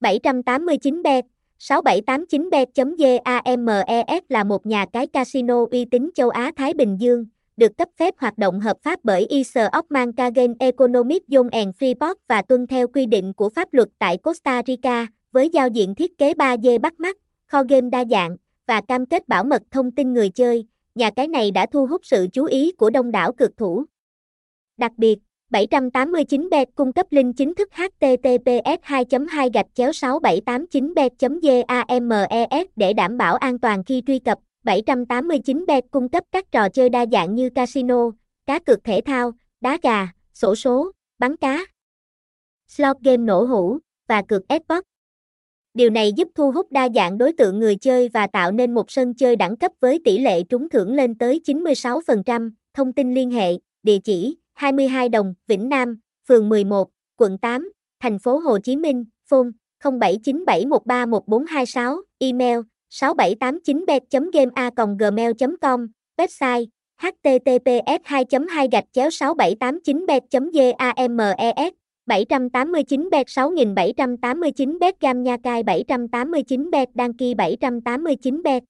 789 bet 6789 bet.games là một nhà cái casino uy tín châu Á Thái Bình Dương, được cấp phép hoạt động hợp pháp bởi ISO Ockman Kagen Economic Zone and Freeport và tuân theo quy định của pháp luật tại Costa Rica, với giao diện thiết kế 3D bắt mắt, kho game đa dạng, và cam kết bảo mật thông tin người chơi, nhà cái này đã thu hút sự chú ý của đông đảo cực thủ. Đặc biệt, 789bet cung cấp link chính thức https 2 2 gạch chéo 6789 bet games để đảm bảo an toàn khi truy cập. 789bet cung cấp các trò chơi đa dạng như casino, cá cược thể thao, đá gà, sổ số, bắn cá, slot game nổ hũ và cược Xbox. Điều này giúp thu hút đa dạng đối tượng người chơi và tạo nên một sân chơi đẳng cấp với tỷ lệ trúng thưởng lên tới 96%. Thông tin liên hệ, địa chỉ 22 Đồng, Vĩnh Nam, phường 11, quận 8, thành phố Hồ Chí Minh, phone 0797131426, email 6789bet.gamea.gmail.com, website https 2 2 gạch chéo 6789 bet games 789 bet 6789 bet gam nha cai 789 bet đăng ký 789 bet.